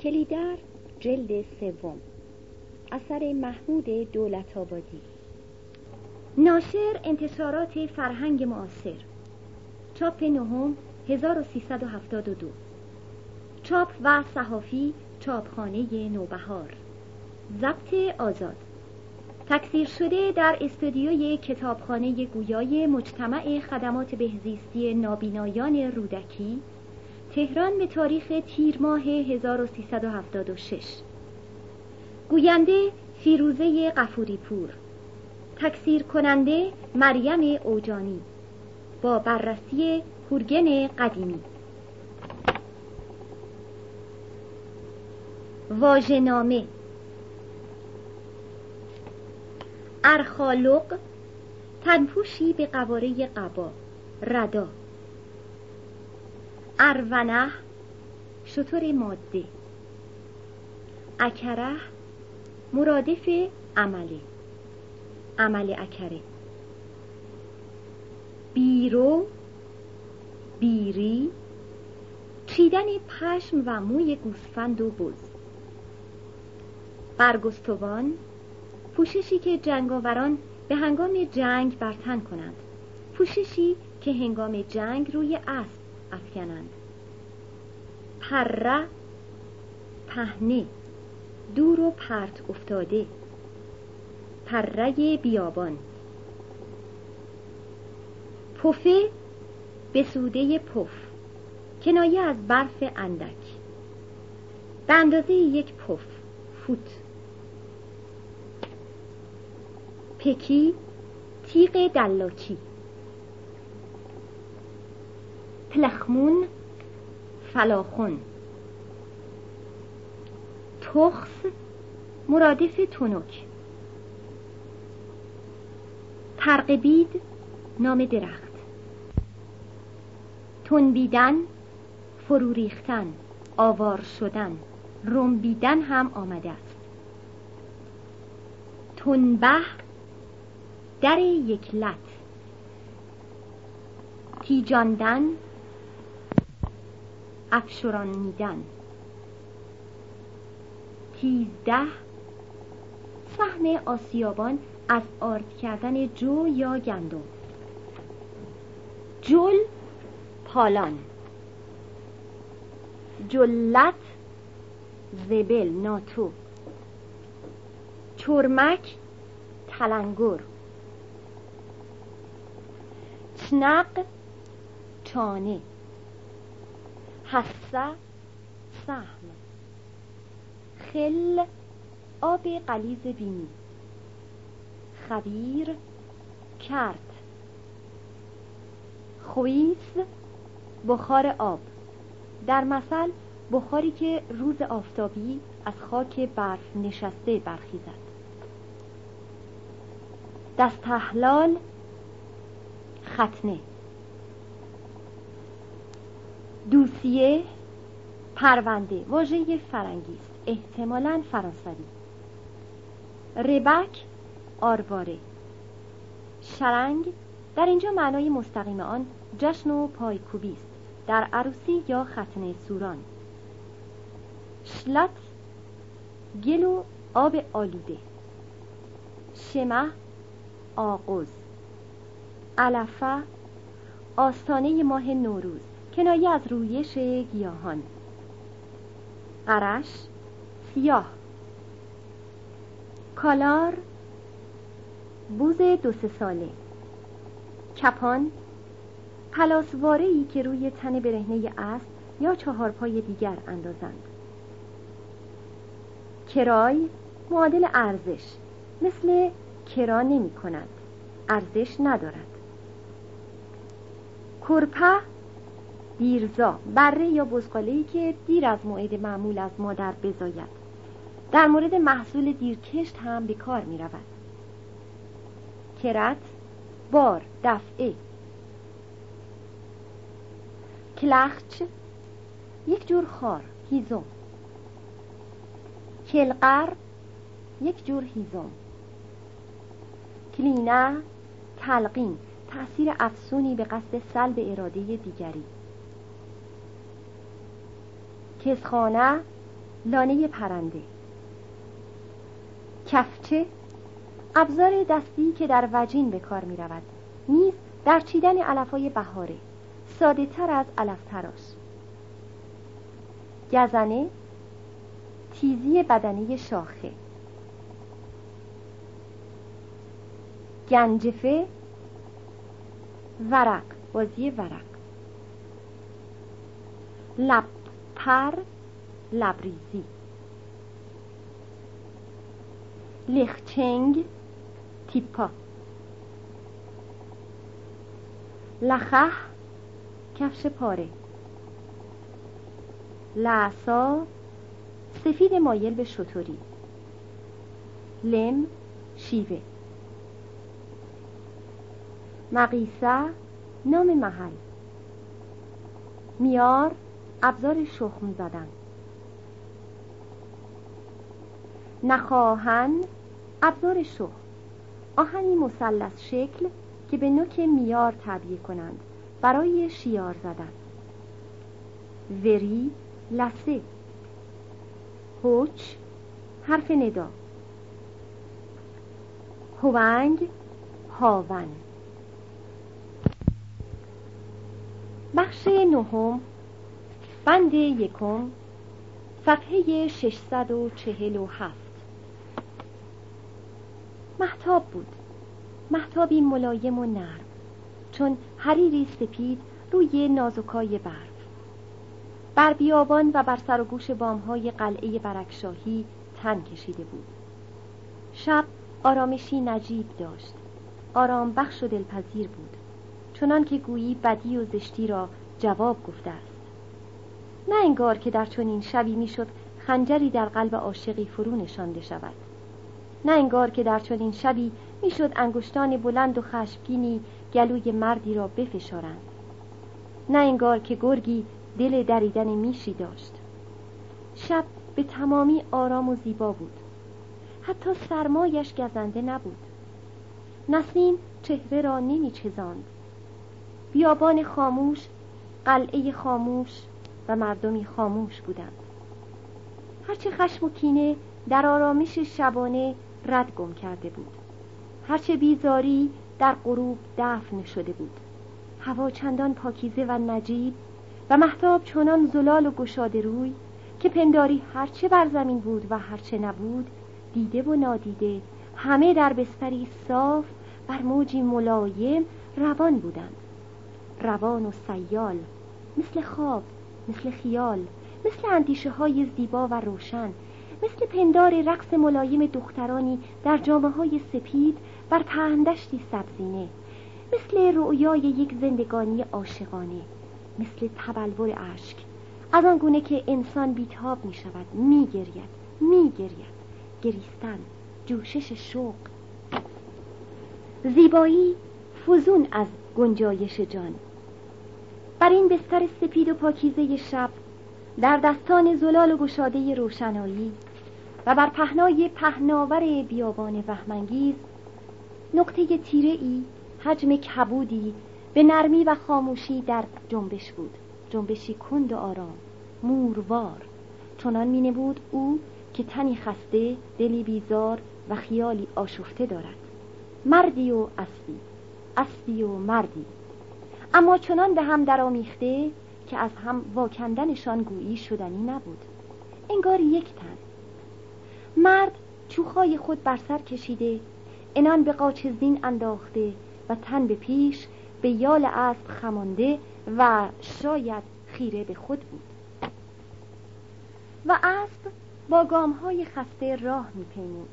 کلیدر جلد سوم. اثر محمود دولت آبادی ناشر انتشارات فرهنگ معاصر. چاپ نهم 1372 چاپ و صحافی چاپخانه نوبهار. ضبط آزاد. تکثیر شده در استودیوی کتابخانه گویای مجتمع خدمات بهزیستی نابینایان رودکی تهران به تاریخ تیر ماه 1376 گوینده فیروزه قفوری پور تکثیر کننده مریم اوجانی. با بررسی هورگن قدیمی. واژه‌نامه. ارخالق تنپوشی به قواره قبا. ردا. ارونه شطور ماده اکره مرادف عمله عمل اکره. بیرو بیری چیدن پشم و موی گوسفند و بز. برگستوان پوششی که جنگاوران به هنگام جنگ برتن کنند. پوششی که هنگام جنگ روی اسب افکنند. پره پهنه. دور و پرت افتاده. پره بیابان. پفه به سوده پف. کنایه از برف اندک. به اندازه یک پف. فوت. پکی تیغ دلاکی. پلخمون فلاخون تخس مرادف تونک ترقبید نام درخت. تنبیدن فرو ریختن آوار شدن رنبیدن هم آمده است. تنبه در یک لط. تیجاندن افشرانیدن. تیزده سهم آسیابان از آرد کردن جو یا گندم. جل پالان. جلت زبل ناتو. چرمک تلنگر. چنق چانه. حسه سهم. خل آب قلیز بینی. خبیر کرد خویس بخار آب. در مثل بخاری که روز آفتابی از خاک برف نشسته برخیزد. دستحلال ختنه. دوسیه پرونده واژه فرنگی است احتمالا فرانسوی. ربک آرواره. شرنگ در اینجا معنای مستقیم آن جشن و پایکوبی است در عروسی یا ختنه سوران. شلات گل و آب آلوده. شمه آغوز. علفه آستانه ماه نوروز کنایه از رویش گیاهان. قرش سیاه. کالار بوز دو سه ساله. کپان پلاسواره ای که روی تن برهنه اسب یا چهار پای دیگر اندازند. کرای معادل ارزش. مثل کرا نمی کند ارزش ندارد. کرپه دیرزا بره یا ای که دیر از موعد معمول از مادر بزاید. در مورد محصول دیرکشت هم به کار می رود. کرت بار دفعه. کلخچ یک جور خار هیزم. کلقر یک جور هیزم. کلینه تلقین تأثیر افسونی به قصد سلب اراده دیگری. کسخانه لانه پرنده. کفچه ابزار دستی که در وجین به کار می رود نیز در چیدن علفای بهاره ساده تر از علف تراش. گزنه تیزی بدنه شاخه. گنجفه ورق بازی ورق. لب پر لبریزی. لخچنگ تیپا. لخه کفش پاره. لعصا سفید مایل به شطوری. لم شیوه. مقیسه نام محل. میار ابزار شخم زدن. نخواهن ابزار شخم. آهنی مثلث شکل که به نوک میار تعبیه کنند برای شیار زدن. وری لسه هوچ حرف ندا. هونگ هاون. بخش نهم بند یکم صفحه 647 محتاب بود. محتابی ملایم و نرم چون حریری سپید روی نازکای برف. بر بیابان و بر سر و گوش بامهای قلعه برکشاهی تن کشیده بود. شب آرامشی نجیب داشت. آرام بخش و دلپذیر بود. چنان که گویی بدی و زشتی را جواب گفته است. نه انگار که در چنین شبی می‌شد خنجری در قلب عاشقی فرو نشانده شود. نه انگار که در چنین شبی می‌شد انگشتان بلند و خشمگینی گلوی مردی را بفشارند. نه انگار که گرگی دل دریدن میشی داشت. شب به تمامی آرام و زیبا بود. حتی سرمایش گزنده نبود. نسیم چهره را نمی چزاند بیابان خاموش قلعه خاموش و مردمی خاموش بودند. هرچه خشم و کینه در آرامش شبانه رد گم کرده بود. هرچه بیزاری در غروب دفن شده بود. هوا چندان پاکیزه و نجیب و محتاب چنان زلال و گشاده روی که پنداری هرچه بر زمین بود و هرچه نبود دیده و نادیده همه در بستری صاف بر موجی ملایم روان بودند. روان و سیال مثل خواب مثل خیال مثل اندیشه های زیبا و روشن مثل پندار رقص ملایم دخترانی در جامعه های سپید بر پهندشتی سبزینه مثل رؤیای یک زندگانی عاشقانه مثل تبلور اشک. از آنگونه که انسان بیتاب می شود می گرید می گرید گریستن جوشش شوق. زیبایی فزون از گنجایش جان. بر این بستر سپید و پاکیزه شب در دستان زلال و گشاده روشنایی و بر پهنای پهناور بیابان وهمانگیز نقطه تیره ای حجم کبودی به نرمی و خاموشی در جنبش بود. جنبشی کند و آرام موروار چنان مینه بود او که تنی خسته دلی بیزار و خیالی آشفته دارد. مردی و اسبی اسبی و مردی. اما چنان به هم درآمیخته که از هم واکندنشان گویی شدنی نبود. انگار یک تن. مرد چوخای خود بر سر کشیده انان به قاچ زین انداخته و تن به پیش به یال اسب خمانده و شاید خیره به خود بود. و اسب با گامهای خسته راه میپیمود.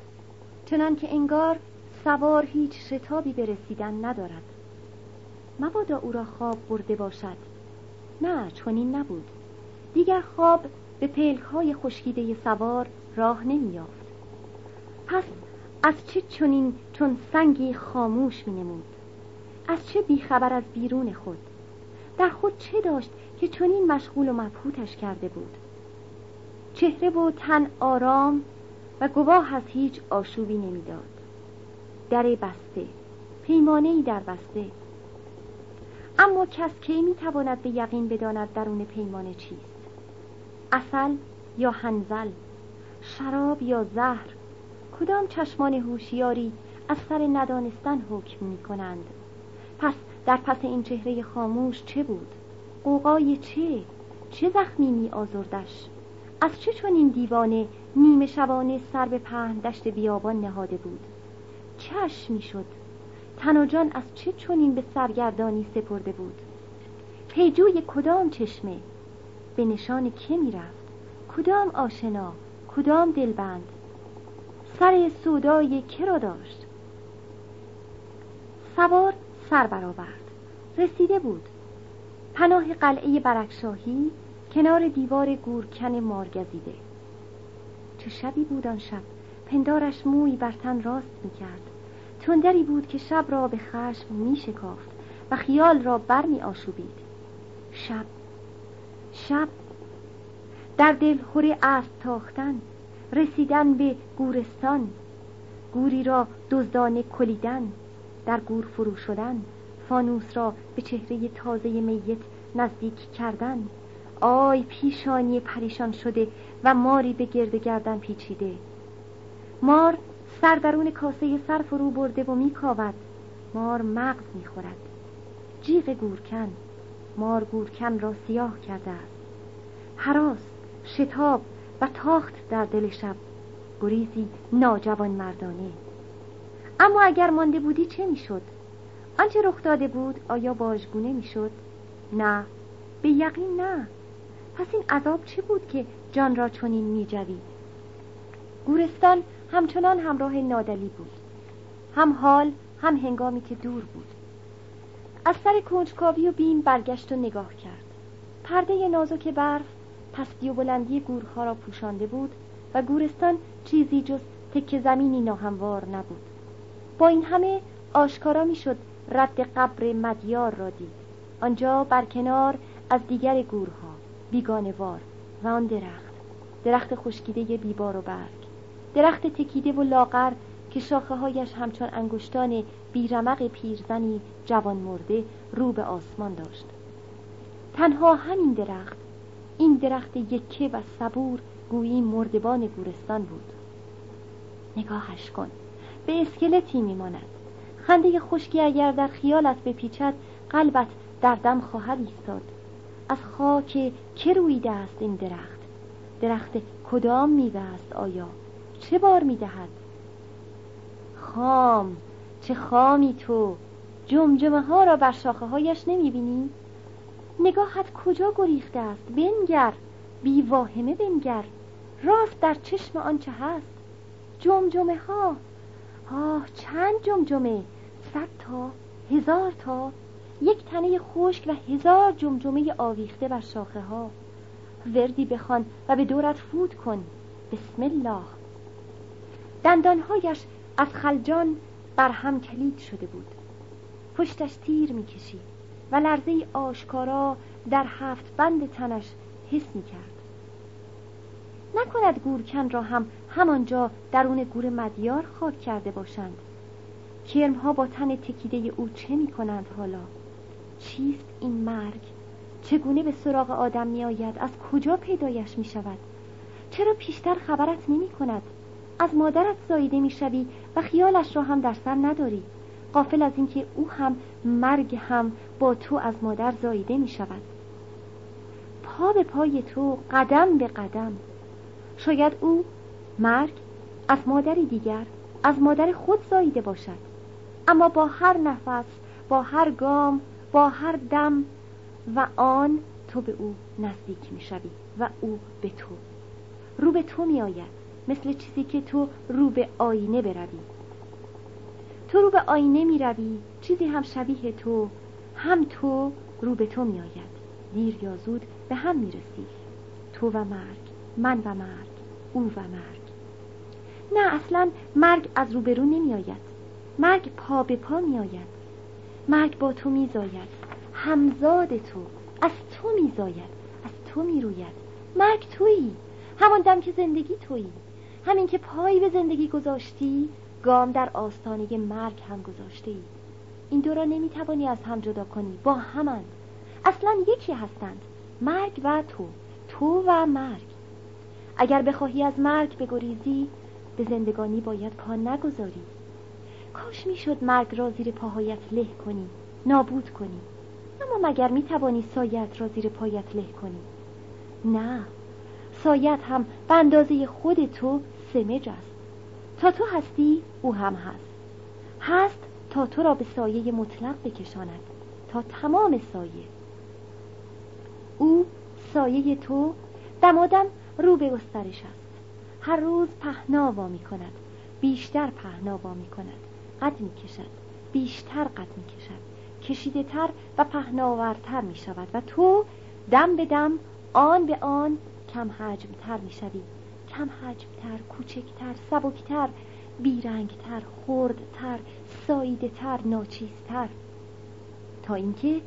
چنان که انگار سوار هیچ شتابی به رسیدن ندارد. مبادا او را خواب برده باشد. نه چنین نبود. دیگر خواب به پلک های خشکیده سوار راه نمیافت پس از چه چنین چون سنگی خاموش می نمود از چه بیخبر از بیرون خود؟ در خود چه داشت که چنین مشغول و مبهوتش کرده بود؟ چهره و تن آرام و گواه از هیچ آشوبی نمی‌داد. در بسته پیمانه ای در بسته. اما کس کی می‌تواند به یقین بداند درون پیمانه چیست؟ اصل یا هنزل شراب یا زهر؟ کدام چشمان هوشیاری از سر ندانستن حکم می کنند پس در پس این چهره خاموش چه بود؟ قوقای چه؟ چه زخمی می آزردش؟ از چه چون این دیوانه نیمه شبانه سر به پهن دشت بیابان نهاده بود؟ چشم می شد تن و جان از چه چونین به سرگردانی سپرده بود؟ پیجوی کدام چشمه؟ به نشان که می‌رفت؟ کدام آشنا؟ کدام دلبند؟ سر سودای که را داشت؟ سوار سر برآورد. رسیده بود. پناه قلعه برکشاهی کنار دیوار گورکن مارگزیده. چه شبی بود آن شب؟ پندارش موی بر تن راست می‌کرد. تندری بود که شب را به خشم می شکافت و خیال را بر می آشوبید. شب شب. در دل خوری اسب تاختن رسیدن به گورستان. گوری را دزدانه کلیدن در گور فرو شدن. فانوس را به چهره تازه میت نزدیک کردن. آی پیشانی پریشان شده و ماری به گرد گردن پیچیده. مار سر درون کاسه سر فرو برده و میکاود. مار مغز می‌خورد. جیغ گورکن. مار گورکن را سیاه کرده است. حراس شتاب و تاخت در دل شب. گریزی ناجوان مردانه. اما اگر مانده بودی چه می‌شد؟ آنچه رخ داده بود آیا واژگونه می‌شد؟ نه به یقین نه. پس این عذاب چه بود که جان را چنین میجوید؟ گورستان همچنان همراه نادلی بود. هم حال هم هنگامی که دور بود. از سر کنجکاوی و بیم برگشت و نگاه کرد. پرده نازک برف پستی و بلندی گورها را پوشانده بود و گورستان چیزی جز تک زمینی ناهموار نبود. با این همه آشکارا می‌شد رد قبر مدیار را دید. آنجا بر کنار از دیگر گورها بیگانوار و آن درخت. درخت خشکیده بیبار و برگ. درخت تکیده و لاغر که شاخه هایش همچون انگشتان بیرمق پیرزنی جوان مرده رو به آسمان داشت. تنها همین درخت این درخت یکه و صبور گویی مردبان گورستان بود. نگاهش کن به اسکلتی میماند. خنده خشکی اگر در خیالت بپیچد قلبت در دم خواهد ایستاد. از خاک که رویده است این درخت. درخت کدام میوه است آیا؟ چه بار می‌دهد؟ خام چه خامی تو. جمجمه ها را بر شاخه هایش نمی بینی؟ نگاهت کجا گریخته است؟ بنگر بی واهمه بنگر. راست در چشم آنچه هست. جمجمه ها. آه چند جمجمه؟ صد تا هزار تا. یک تنه خشک و هزار جمجمه آویخته بر شاخه ها وردی بخوان و به دورت فود کن. بسم الله. دندانهایش از خلجان بر هم کلید شده بود. پشتش تیر می‌کشید و لرزه آشکارا در هفت بند تنش حس می‌کرد. نکند گورکن را هم همانجا درون گور مدیار خاک کرده باشند. کرمها با تن تکیده او چه می‌کنند حالا؟ چیست این مرگ؟ چگونه به سراغ آدم میآید؟ از کجا پیدایش می‌شود؟ چرا پیشتر خبرت نمی کند از مادرت زاییده می‌شوی و خیالش را هم در سر نداری. قافل از اینکه او هم مرگ هم با تو از مادر زاییده می شود پا به پای تو قدم به قدم. شاید او مرگ از مادری دیگر از مادر خود زاییده باشد. اما با هر نفس با هر گام با هر دم و آن تو به او نزدیک می شوی و او به تو. رو به تو می آید مثل چیزی که تو رو به آینه بروی. تو رو به آینه می روی چیزی هم شبیه تو هم تو رو به تو می آید دیر یا زود به هم می رسی تو و مرگ من و مرگ او و مرگ. نه اصلا مرگ از روبرو نمی آید مرگ پا به پا می آید مرگ با تو می زاید همزاد تو از تو می زاید از تو می روید مرگ تویی. همان دم که زندگی تویی. همین که پایی به زندگی گذاشتی گام در آستانه مرگ هم گذاشته ای این دو را نمی‌توانی از هم جدا کنی. با همند. اصلا یکی هستند. مرگ و تو. تو و مرگ. اگر بخواهی از مرگ بگریزی به زندگانی باید پا نگذاری. کاش می‌شد مرگ را زیر پاهایت له کنی نابود کنی. اما مگر می‌توانی سایت را زیر پایت له کنی؟ نه. سایت هم به اندازه خود تو سمج است. تا تو هستی او هم هست. هست تا تو را به سایه مطلق بکشاند. تا تمام سایه. او سایه تو دمادم رو به گسترش است. هر روز پهناوا می کند. بیشتر پهناوا می کند. قد می کشد. بیشتر قد می کشد. کشیده تر و پهناورتر می شود. و تو دم به دم آن به آن کم حجم تر می شوی. کم حجم تر کوچکتر سبکتر بیرنگتر خردتر سایده تر ناچیزتر. تا اینکه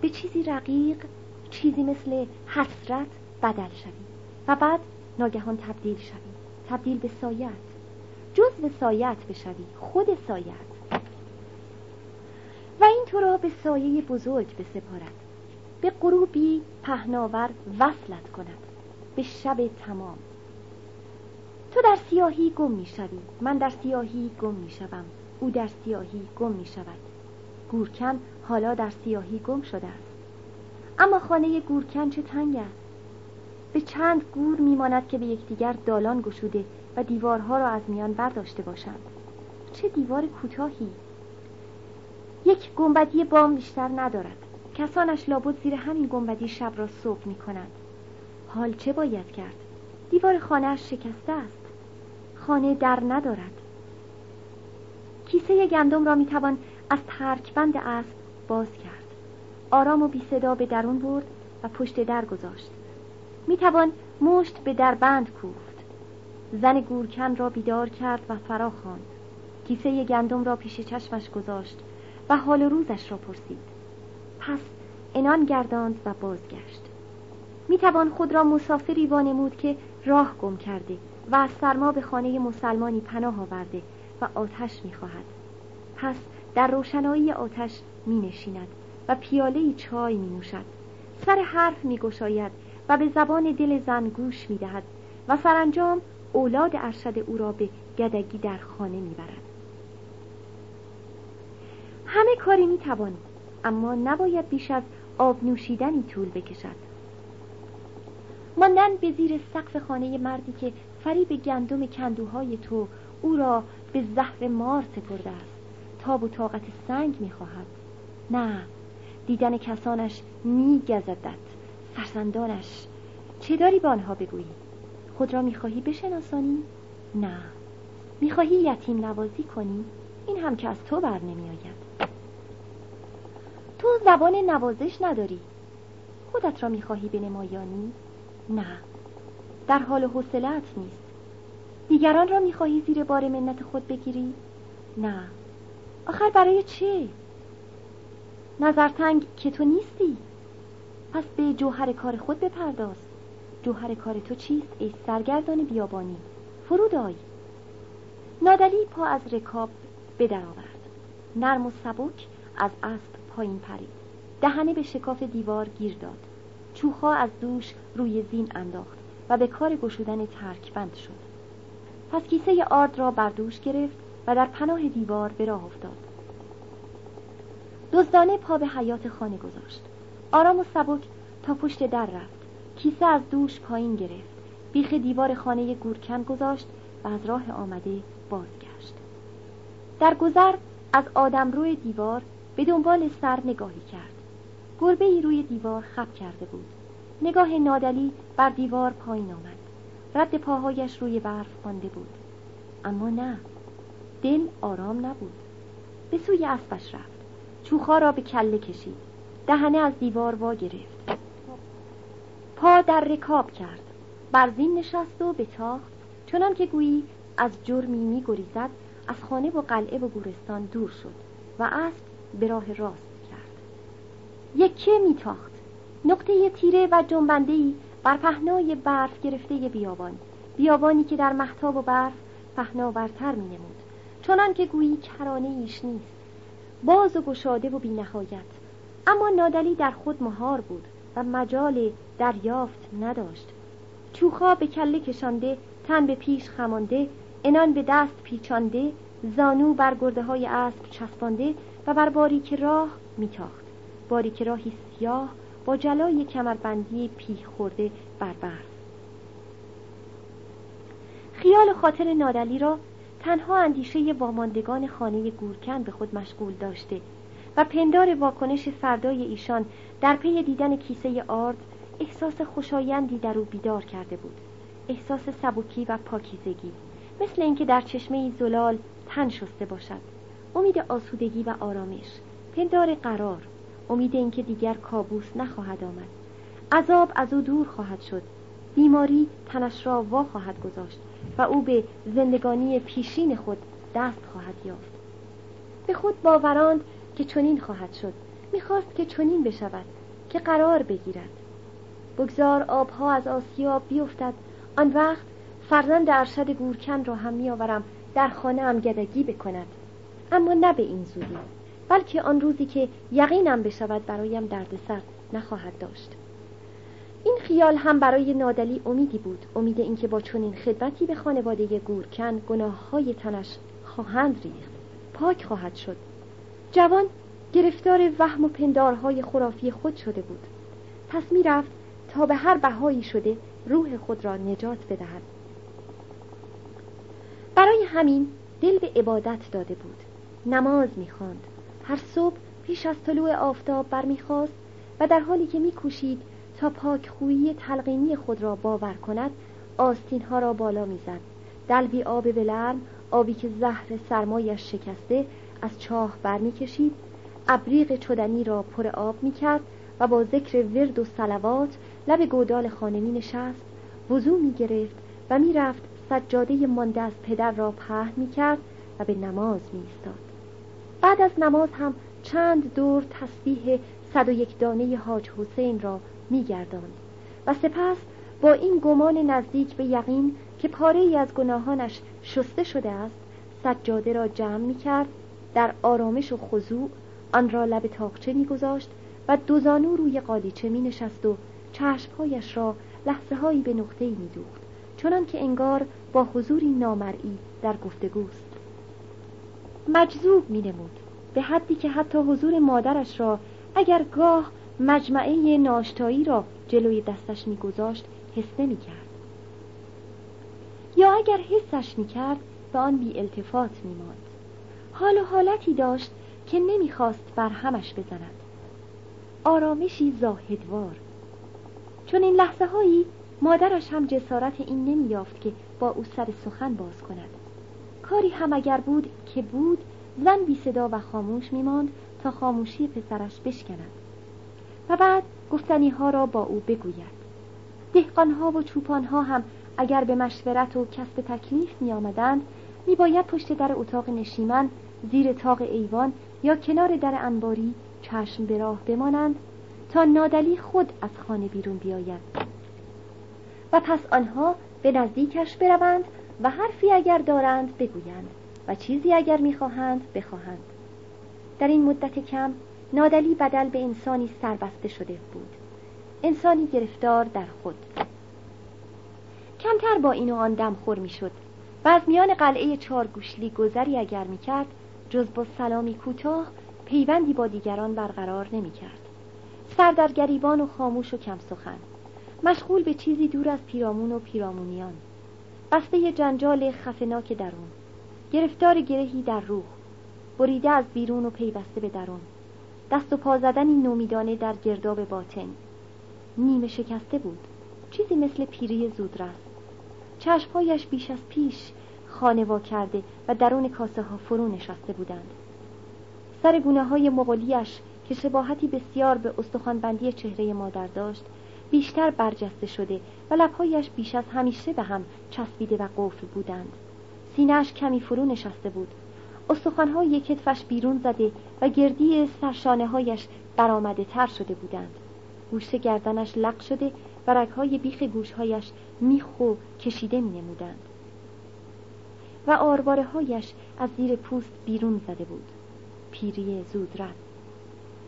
به چیزی رقیق چیزی مثل حسرت بدل شوی و بعد ناگهان تبدیل شوی تبدیل به سایت. جز به سایت بشوی خود سایت. و این تو را به سایه بزرگ بسپارد. به غروبی پهناور وصلت کند. به شب تمام. تو در سیاهی گم می شوی من در سیاهی گم می شوم او در سیاهی گم می شود گورکن حالا در سیاهی گم شده است. اما خانه گورکن چه تنگ است. به چند گور میماند که به یکدیگر دالان گشوده و دیوارها را از میان برداشته باشند. چه دیوار کوتاهی. یک گنبدی بام بیشتر ندارد. کسانش لابد زیر همین گنبدی شب را صبح می کنند حال چه باید کرد؟ دیوار خانهاش شکسته است. خانه در ندارد. کیسه گندم را می‌توان از ترکبند اسب باز کرد. آرام و بی صدا به درون برد و پشت در گذاشت. می‌توان مشت به در بند کوفت. زن گورکن را بیدار کرد و فرا خواند. کیسه گندم را پیش چشمش گذاشت و حال روزش را پرسید. پس انان گرداند و بازگشت. می‌توان خود را مسافری وانمود که راه گم کرده و از سرما به خانه مسلمانی پناه آورده و آتش می‌خواهد. پس در روشنایی آتش می نشیند و پیاله چای می نوشد سر حرف می گشاید و به زبان دل زن گوش می دهد و سرانجام اولاد ارشد او را به گدگی در خانه می برد. همه کاری می توان اما نباید بیش از آب نوشیدنی طول بکشد. ماندن به زیر سقف خانه مردی که فریب گندم کندوهای تو او را به زهر مار سپرده است. تاب و طاقت سنگ می‌خواهد نه دیدن کسانش میگزدد فرزندانش چه داری به آنها بگویی؟ خود را می‌خواهی بشناسانی؟ نه. می‌خواهی یتیم نوازی کنی؟ این هم که از تو بر نمیآید تو زبان نوازش نداری. خودت را می‌خواهی به نمایانی نه. در حال حوصلت نیست. دیگران را می‌خواهی زیر بار منت خود بگیری؟ نه. آخر برای چه نظرتنگ که تو نیستی. پس به جوهر کار خود بپرداز. جوهر کار تو چیست ای سرگردان بیابانی؟ فرود آی. نادلی پا از رکاب بدر آورد نرم و سبک از اسب پایین پرید. دهنه به شکاف دیوار گیر داد. چوخا از دوش روی زین انداخت. و به کار گشودن ترک بند شد. پس کیسه آرد را بر دوش گرفت و در پناه دیوار به راه افتاد. دزدانه پا به حیات خانه گذاشت. آرام و سبک تا پشت در رفت. کیسه از دوش پایین گرفت. بیخ دیوار خانه گورکن گذاشت و از راه آمده بازگشت. در گذر از آدم روی دیوار به دنبال سر نگاهی کرد. گربه ای روی دیوار خب کرده بود. نگاه نادلی بر دیوار پایین آمد. رد پاهایش روی برف مانده بود. اما نه دل آرام نبود. به سوی اسبش رفت. چوخا را به کله کشید. دهنه از دیوار وا گرفت. پا در رکاب کرد. برزین نشست و به تاخت. چنان که گویی از جرمی می گریزد از خانه و قلعه و گورستان دور شد و اسب به راه راست کرد. یکه میتاخت. نقطه تیره و جنبندهای بر پهنای برف گرفته بیابان. بیابانی که در محتاب و برف پهناورتر می نمود چنان که گویی کرانه ایش نیست. باز و گشاده و بینهایت. اما نادلی در خود مهار بود و مجال دریافت نداشت. چوخا به کله کشانده تن به پیش خمانده انان به دست پیچانده زانو بر گرده های اسب چسبانده و بر باریک راه میتاخت. باریک راهی سیاه با جلای کمربندی پیخ خورده بر. برف خیال خاطر نادلی را تنها اندیشه واماندگان خانه گورکن به خود مشغول داشته و پندار واکنش فردای ایشان در پی دیدن کیسه آرد احساس خوشایندی در او بیدار کرده بود. احساس سبکی و پاکیزگی مثل اینکه در چشمه زلال تن شسته باشد. امید آسودگی و آرامش. پندار قرار. امید اینکه دیگر کابوس نخواهد آمد. عذاب از او دور خواهد شد. بیماری تنش را وا خواهد گذاشت و او به زندگانی پیشین خود دست خواهد یافت. به خود باوراند که چنین خواهد شد. می‌خواست که چنین بشود که قرار بگیرد. بگذار آبها از آسیا بیفتد. آن وقت فرزند ارشد گورکن را هم میآورم در خانه هم گدگی بکند. اما نه به این زودی. بلکه آن روزی که یقینم بشود برایم دردسر نخواهد داشت. این خیال هم برای نادلی امیدی بود. امید اینکه با چنین خدمتی به خانواده گورکن گناه های تنش خواهند ریخت. پاک خواهد شد. جوان گرفتار وهم و پندارهای خرافی خود شده بود. پس می‌رفت تا به هر بهایی شده روح خود را نجات بدهد. برای همین دل به عبادت داده بود. نماز می‌خواند هر صبح پیش از طلوع آفتاب برمیخواست و در حالی که میکوشید تا پاکخویی تلقینی خود را باور کند آستین ها را بالا می‌زد. دلبی آب بلرم آبی که زهر سرمایش شکسته از چاه برمیکشید. ابریق چدنی را پر آب می‌کرد و با ذکر ورد و سلوات لب گودال خانه می نشست وضوع می گرفت و می رفت سجاده مانده از پدر را پهن می کرد و به نماز می استاد. بعد از نماز هم چند دور تسبیح صد و یک دانه حاج حسین را می گرداند و سپس با این گمان نزدیک به یقین که پاره ای از گناهانش شسته شده است سجاده را جمع می کرد در آرامش و خضوع آن را لب تاقچه می گذاشت و دوزانو روی قالیچه می نشست و چشمهایش را لحظه هایی به نقطه می دوخت چنان که انگار با حضوری نامرئی در گفتگوست. مجذوب می نمود به حدی که حتی حضور مادرش را اگر گاه مجمعه ناشتایی را جلوی دستش میگذاشت حس نمی کرد یا اگر حسش می کرد به آن بی التفات می ماند. حال و حالتی داشت که نمی‌خواست بر همش بزند. آرامشی زاهدوار. چون این لحظه هایی مادرش هم جسارت این نمییافت که با او سر سخن باز کند. کاری هم اگر بود که بود زن بی صدا و خاموش میماند تا خاموشی پسرش بشکند. و بعد گفتنی ها را با او بگوید. دهقان ها و چوپان ها هم اگر به مشورت و کسب تکلیف می آمدند می باید پشت در اتاق نشیمن زیر تاق ایوان یا کنار در انباری چشم به راه بمانند تا نادلی خود از خانه بیرون بیاید. و پس آنها به نزدیکش بروند و حرفی اگر دارند بگویند و چیزی اگر می‌خواهند بخواهند. در این مدت کم نادلی بدل به انسانی سربسته شده بود. انسانی گرفتار در خود. کمتر با این و آن دم خور می‌شد و از میان قلعه چارگوشلی گذری اگر می‌کرد جز با سلامی کوتاه پیوندی با دیگران برقرار نمی‌کرد. سر در گریبان و خاموش و کم سخن. مشغول به چیزی دور از پیرامون و پیرامونیان. بسته جنجال خفناک درون. گرفتار گرهی در روح. بریده از بیرون و پیوسته به درون. دست و پا زدنی نومیدانه در گرداب باطن. نیمه شکسته بود. چیزی مثل پیری زودرس. چشمهایش بیش از پیش خانوا کرده و درون کاسه ها فرو نشسته بودند. سر گونه های مغولیش که شباهتی بسیار به استخوانبندی چهره مادر داشت بیشتر برجسته شده و لبهایش بیش از همیشه به هم چسبیده و قفل بودند. سینهش کمی فرو نشسته بود. استخوانهای کتفش بیرون زده و گردی سرشانه هایش برآمده تر شده بودند. گوشه گردنش لق شده و رگهای بیخ گوشهایش میخ و کشیده می نمودند و آرواره هایش از زیر پوست بیرون زده بود. پیری زودرد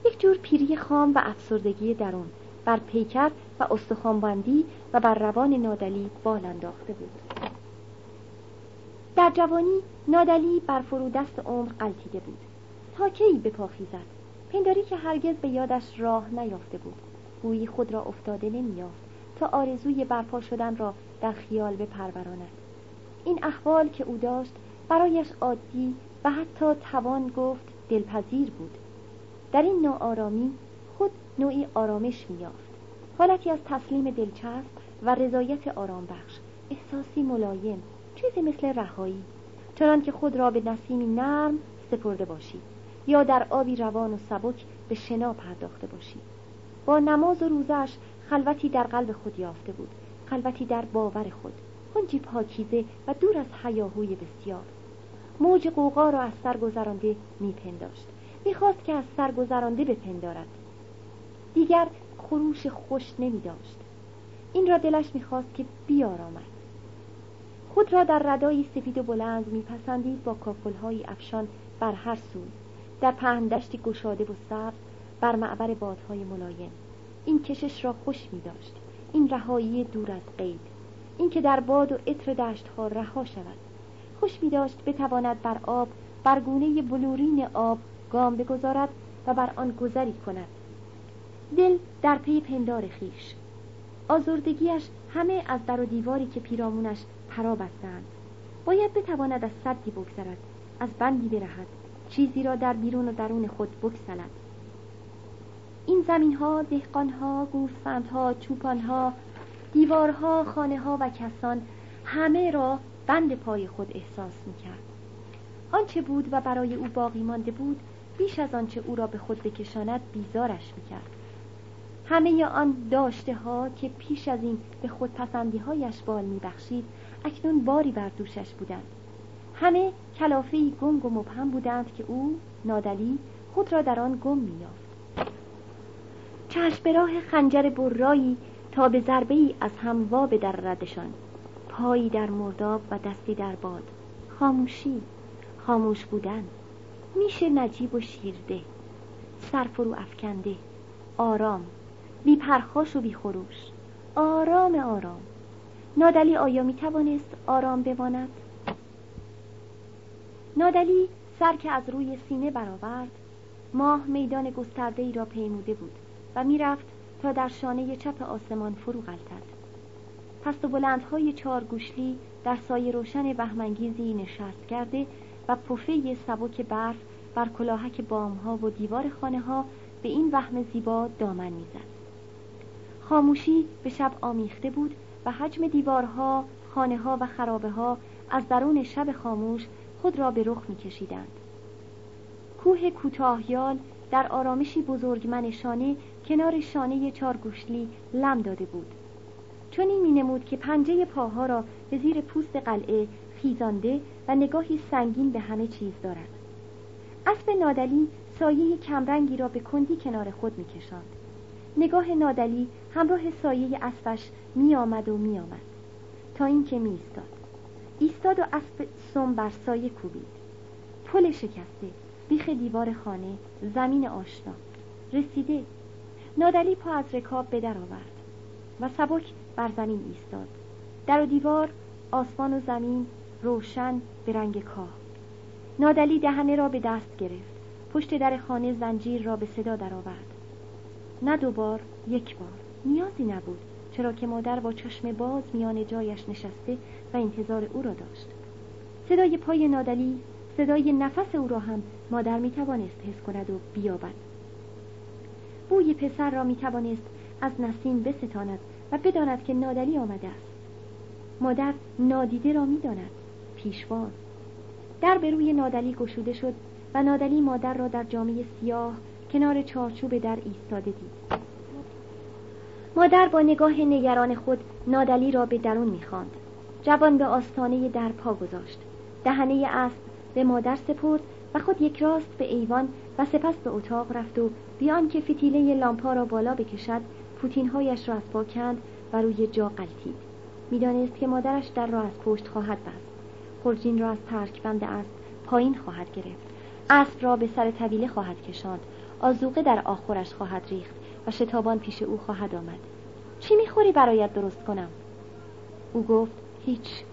یک جور پیری خام و افسردگی درون. بر پیکر و استخوانبندی و بر روان نادلی بال انداخته بود. در جوانی نادلی بر فرودست عمر قلتیده بود. تا کی به پا خیزد؟ پنداری که هرگز به یادش راه نیافته بود. گویی خود را افتاده نمیافت تا آرزوی برپا شدن را در خیال بپروراند. این احوال که او داشت برایش عادی و حتی توان گفت دلپذیر بود. در این ناآرامی خود نوعی آرامش میافت حالتی از تسلیم دلچسب و رضایت آرام بخش احساسی ملایم چیزی مثل رهایی. چنان که خود را به نسیمی نرم سپرده باشی یا در آبی روان و سبک به شنا پرداخته باشی با نماز و روزش خلوتی در قلب خود یافته بود خلوتی در باور خود. کنجی پاکیزه و دور از حیاهوی بسیار. موج قوقا را از سر گذرانده میپنداشت. می‌خواست که از سر گذرانده بپندارد. دیگر خروش خوش نمی داشت. این را دلش می‌خواست که بیارامد. خود را در ردایی سفید و بلند میپسندید با کاکلهایی افشان بر هر سوی در پهندشتی گشاده و سبز بر معبر بادهای ملایم. این کشش را خوش می داشت. این رهایی دور از قید. این که در باد و عطر دشتها رها شود. خوش می داشت بتواند بر آب بر گونه بلورین آب گام بگذارد و بر آن گذری کند. دل در پی پندار خیش. آزردگیش همه از در و دیواری که پیرامونش پرا بستند باید بتواند از صدی بگذرد از بندی برهد چیزی را در بیرون و درون خود بکسلد این زمین ها دهقان ها ها دیوارها خانه ها و کسان همه را بند پای خود احساس می کرد آنچه بود و برای او باقی مانده بود بیش از آنچه او را به خود بکشاند بیزارش می کرد همه آن داشته ها که پیش از این به خود پسندی هایش بال می بخشید اکنون باری بر دوشش بودند. همه کلافه گنگ و مبهم بودند که او نادلی خود را در آن گم می یافت چشم راه خنجر برایی تا به ضربه ای از هم وا در ردشان پایی در مرداب و دستی در باد. خاموشی خاموش بودن. میشه نجیب و شیرده. سرفرو افکنده. آرام. بی پرخاش و بی خروش. آرام آرام. نادلی آیا می توانست آرام بماند؟ نادلی سر که از روی سینه برآورد ماه میدان گسترده ای را پیموده بود و می‌رفت تا در شانه چپ آسمان فرو غلطد. پست و بلندهای چهار گوشلی در سایه روشن بهمنگیزی نشست کرده و پفه سبک برف بر کلاهک بامها و دیوار خانه ها به این وهم زیبا دامن می‌زد. خاموشی به شب آمیخته بود و حجم دیوارها، خانه ها و خرابه ها از درون شب خاموش خود را به رخ میکشیدند. کوه کوتاهیال در آرامشی بزرگ شانه کنار شانه چارگوشلی لم داده بود چون این می نمود که پنجه پاها را به زیر پوست قلعه خیزانده و نگاهی سنگین به همه چیز دارد اسب نادلی سایه کمرنگی را به کندی کنار خود می کشند. نگاه نادلی همراه سایه اسبش می آمد و می آمد تا اینکه می ایستاد ایستاد و اسب سم بر سایه کوبید. پل شکسته بیخ دیوار خانه زمین آشنا. رسیده. نادلی پا از رکاب به در آورد و سبک بر زمین ایستاد. در و دیوار آسمان و زمین روشن به رنگ کاه. نادلی دهنه را به دست گرفت. پشت در خانه زنجیر را به صدا درآورد. نه دوبار یک بار. نیازی نبود چرا که مادر با چشم باز میان جایش نشسته و انتظار او را داشت. صدای پای نادلی صدای نفس او را هم مادر می توانست حس کند و بیابد. بوی پسر را می توانست از نسیم بستاند و بداند که نادلی آمده است. مادر نادیده را می داند پیشواز در به روی نادلی گشوده شد و نادلی مادر را در جامعه سیاه کنار چارچوب در ایستاده دید. مادر با نگاه نگران خود نادلی را به درون می‌خواند. جوان به آستانه در پا گذاشت. دهنه اسب به مادر سپرد و خود یک راست به ایوان و سپس به اتاق رفت و بیان که فتیله لامپا را بالا بکشد پوتینهایش را از پا کند و روی جا قلتید می‌دانست که مادرش در را از پشت خواهد بست. خرجین را از ترک بند اسب پایین خواهد گرفت. اسب را به سر طویله خواهد کشاند. آزوقه در آخرش خواهد ریخت و شتابان پیش او خواهد آمد. چی می‌خوری برایت درست کنم؟ او گفت هیچ.